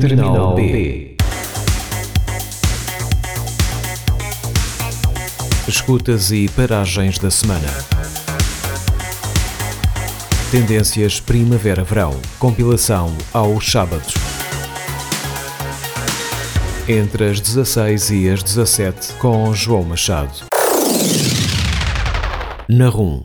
Terminal B. Escutas e paragens da semana. Tendências Primavera-Verão. Compilação aos sábados. Entre as 16 e as 17 com João Machado. Na RUM.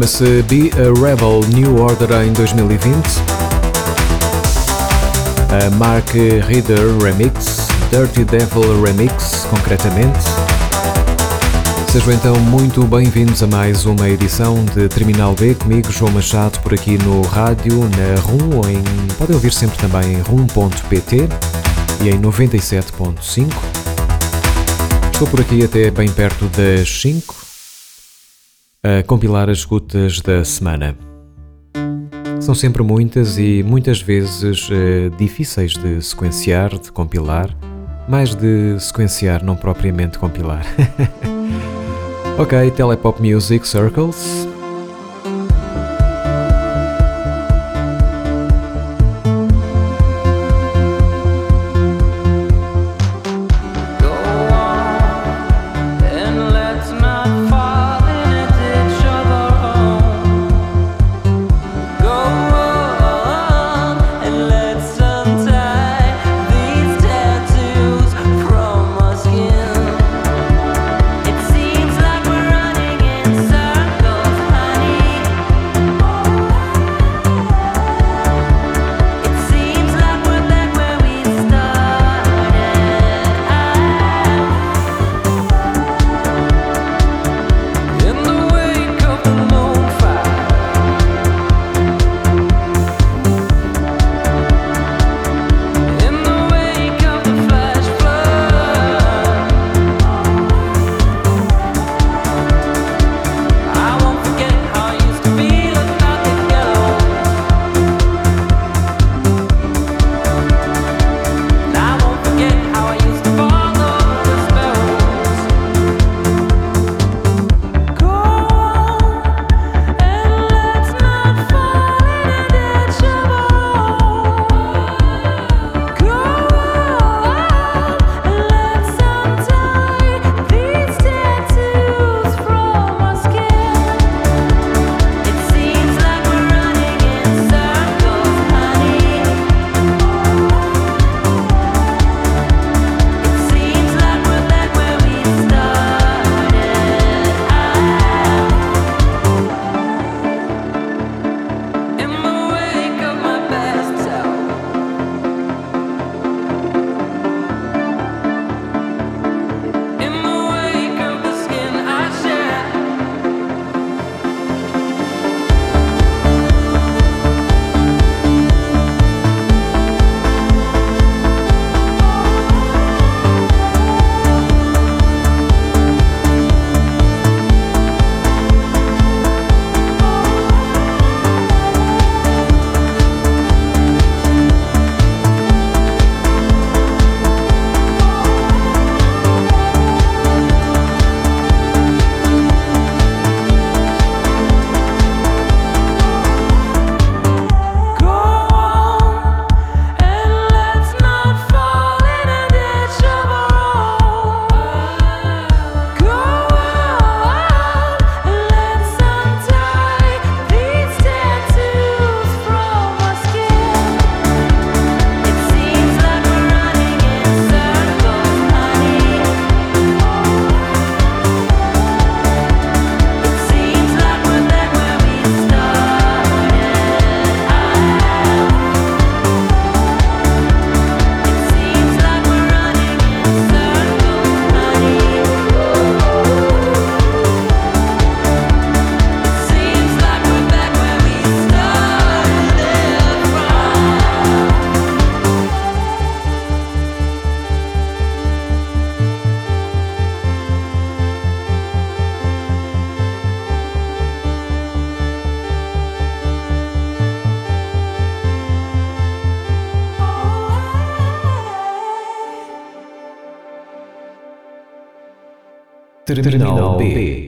Chama-se Be a Rebel New Order em 2020. A Mark Reader Remix, Dirty Devil Remix, concretamente. Sejam então muito bem-vindos a mais uma edição de Terminal B comigo, João Machado, por aqui no rádio, na RUM, em, podem ouvir sempre também em rum.pt e em 97.5. Estou por aqui até bem perto das 5 a compilar as escutas da semana. São sempre muitas e muitas vezes uh, difíceis de sequenciar, de compilar, mais de sequenciar, não propriamente compilar. ok, Telepop Music Circles. Terminal B.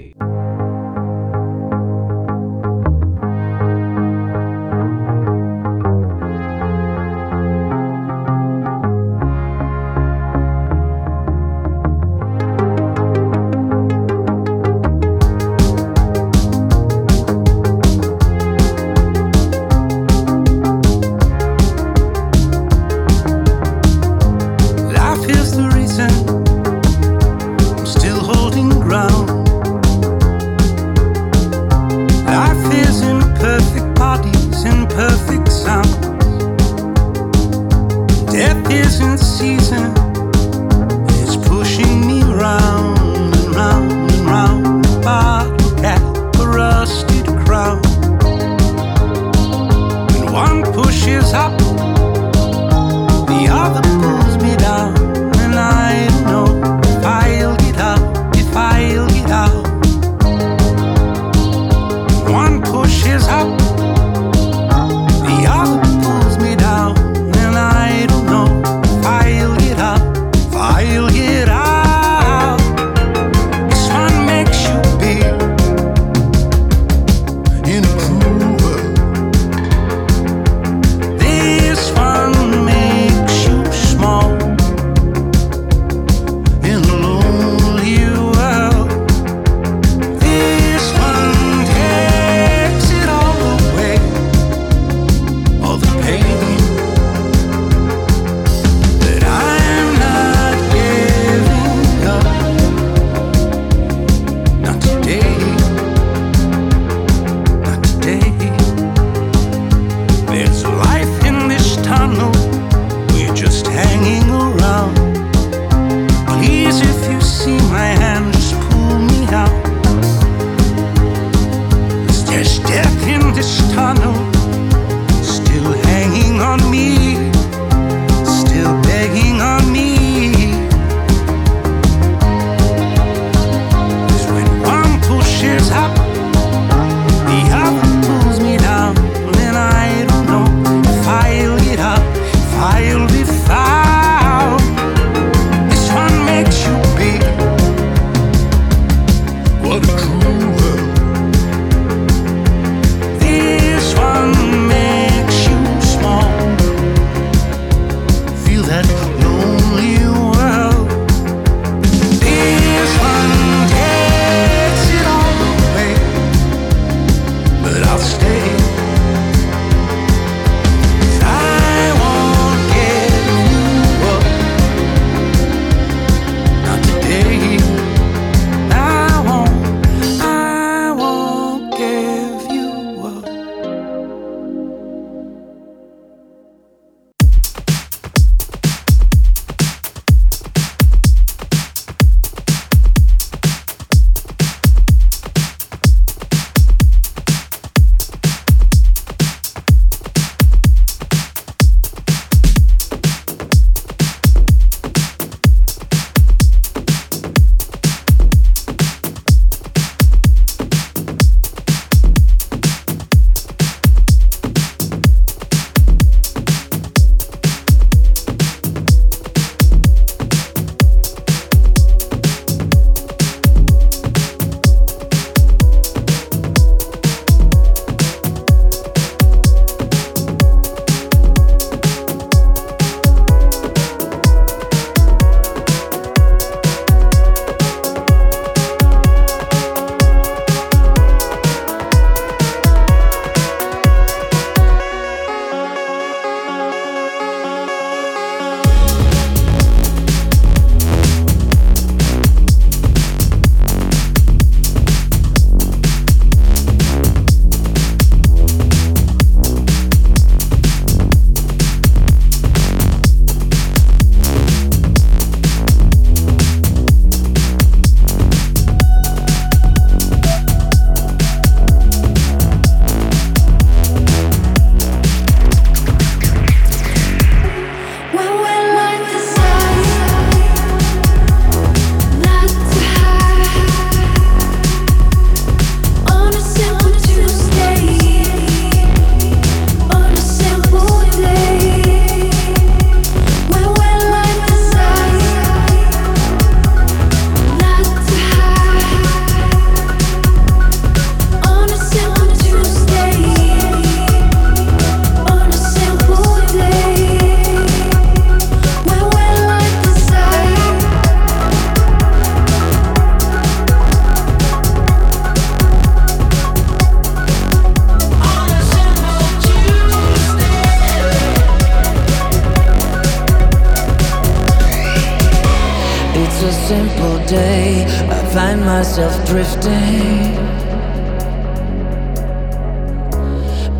drifting.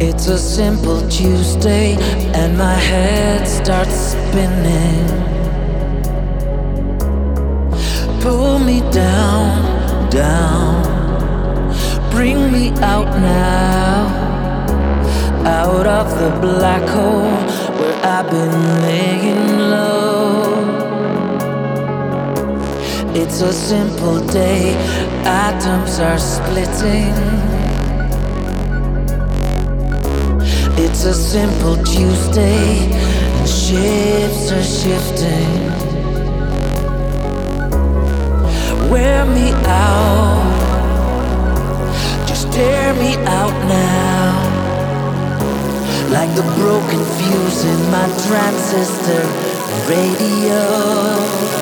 It's a simple Tuesday, and my head starts spinning. Pull me down, down, bring me out now, out of the black hole where I've been laying low. It's a simple day, atoms are splitting. It's a simple Tuesday, and shapes are shifting. Wear me out, just tear me out now. Like the broken fuse in my transistor radio.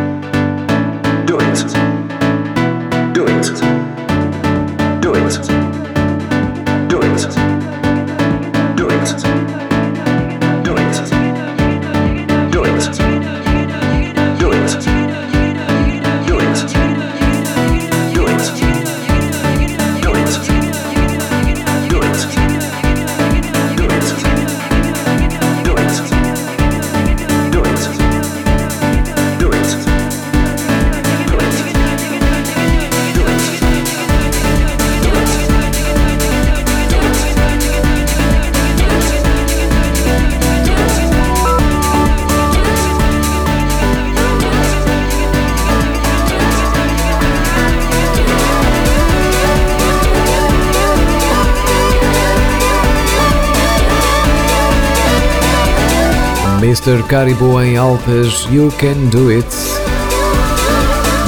Mr. Caribou em Altas, You Can Do It.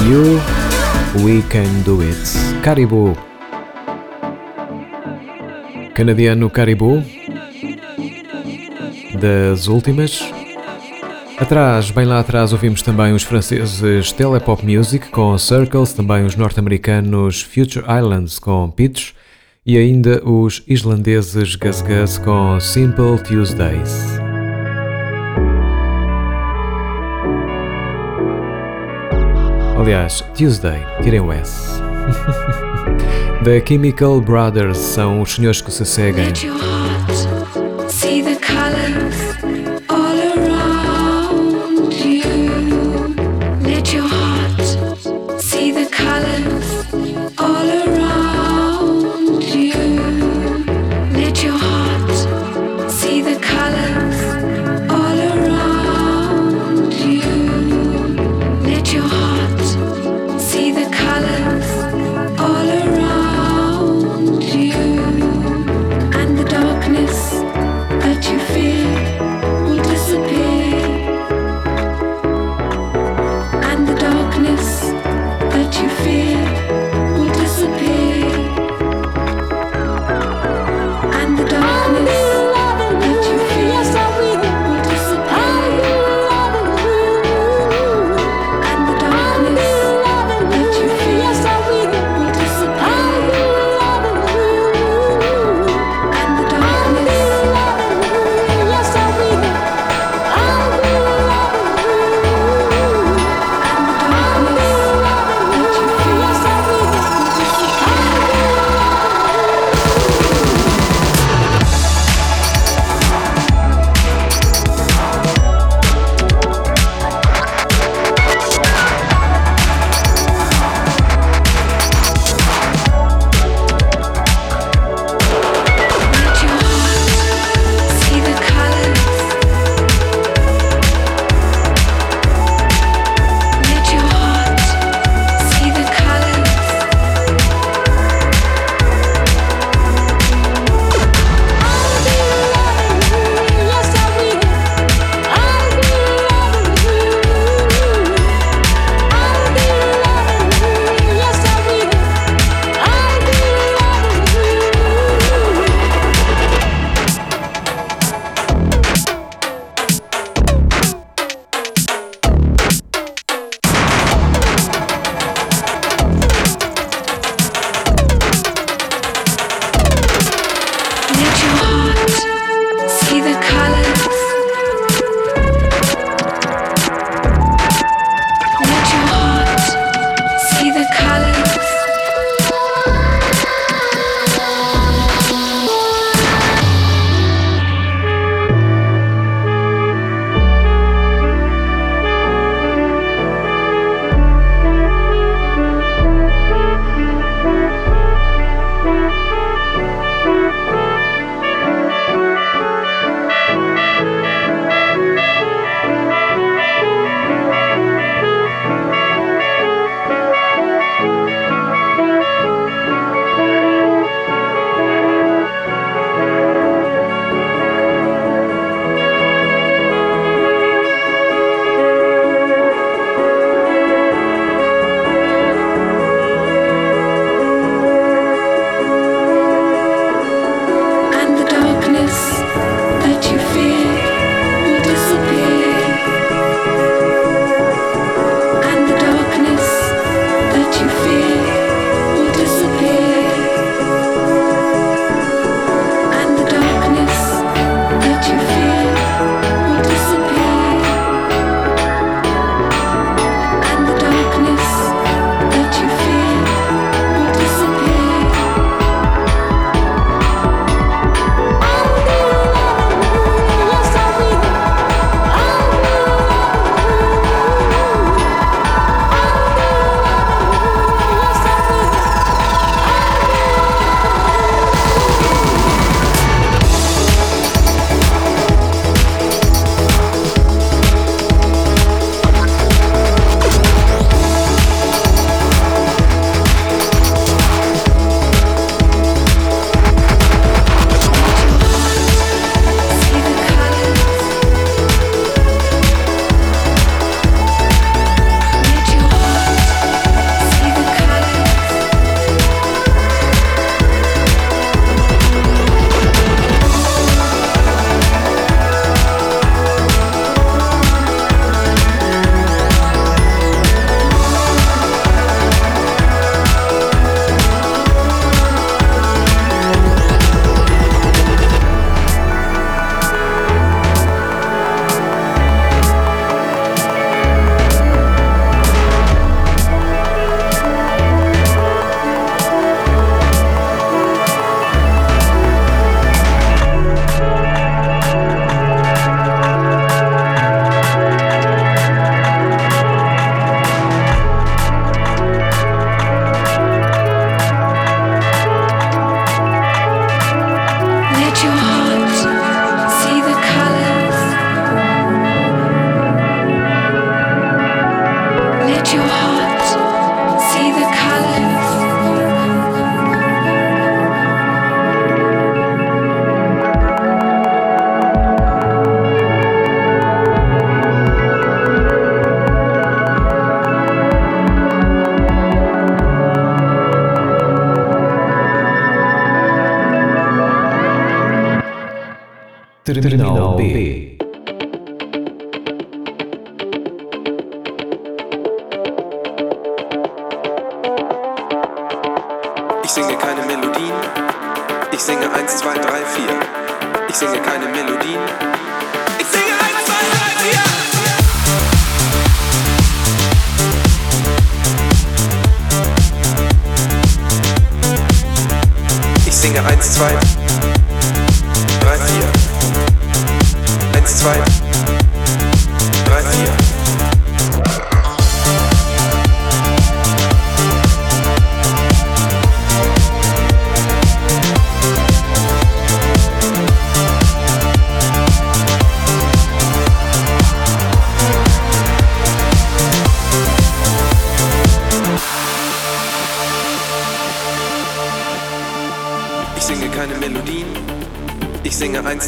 You, We Can Do It. Caribou. Canadiano Caribou. Das últimas. Atrás, bem lá atrás, ouvimos também os franceses Telepop Music com Circles, também os norte-americanos Future Islands com Pitch e ainda os islandeses Gus Gus com Simple Tuesdays. Aliás, Tuesday, tirem o S. The Chemical Brothers são os senhores que se seguem.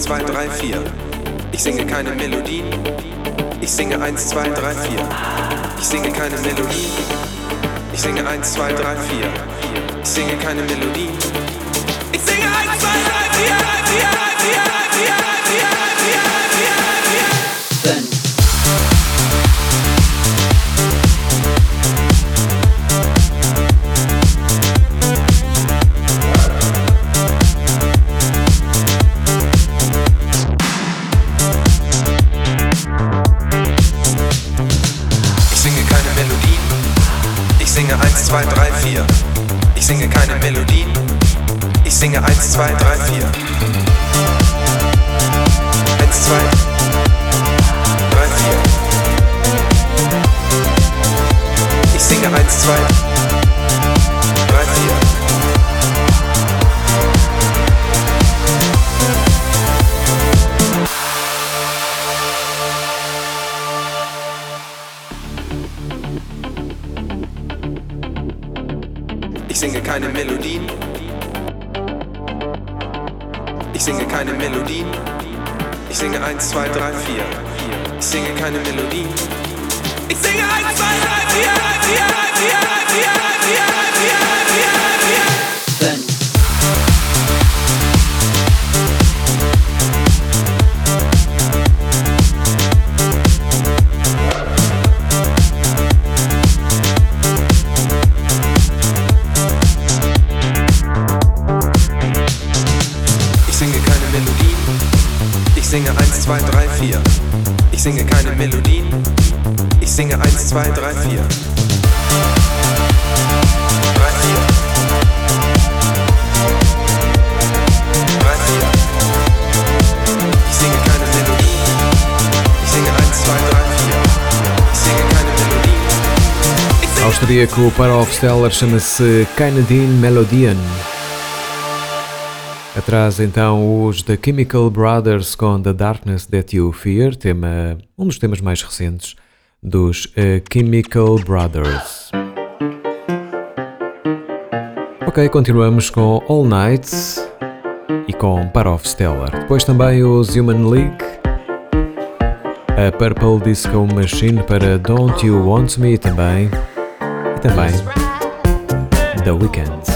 2, 3, 4. Ich singe keine Melodien. Ich singe 1, 2, 3, 4. Ich singe keine Melodien. Ich singe 1, 2, 3, 4. Ich singe keine Melodien. Ich singe 1, 2, 3, 4, 4, 4, 4, 4, 4, 4, 4, 4, singe keine Melodie. Ich singe ein, zwei, drei, vier, vier, vier, vier, vier, vier, vier, vier. Melodien. Ich singe Austríaco para o Stellar chama-se Kynedine Melodian. Atrás então os The Chemical Brothers com The Darkness That You Fear, tema, um dos temas mais recentes dos eh, Chemical Brothers. Ok, continuamos com All Night e com Part of Stellar. Depois também os Human League, a Purple Disco Machine para Don't You Want Me também, e também The Weeknd.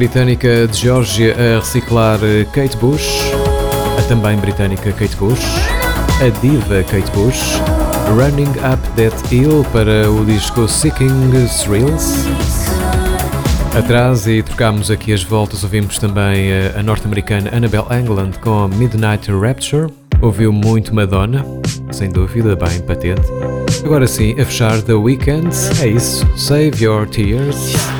Britânica de Geórgia a reciclar Kate Bush, a também britânica Kate Bush, a diva Kate Bush, Running Up That Hill para o disco Seeking Thrills. Atrás e trocámos aqui as voltas, ouvimos também a norte-americana Annabelle England com Midnight Rapture. Ouviu muito Madonna, sem dúvida, bem patente. Agora sim, a fechar The Weekend, é isso, Save Your Tears.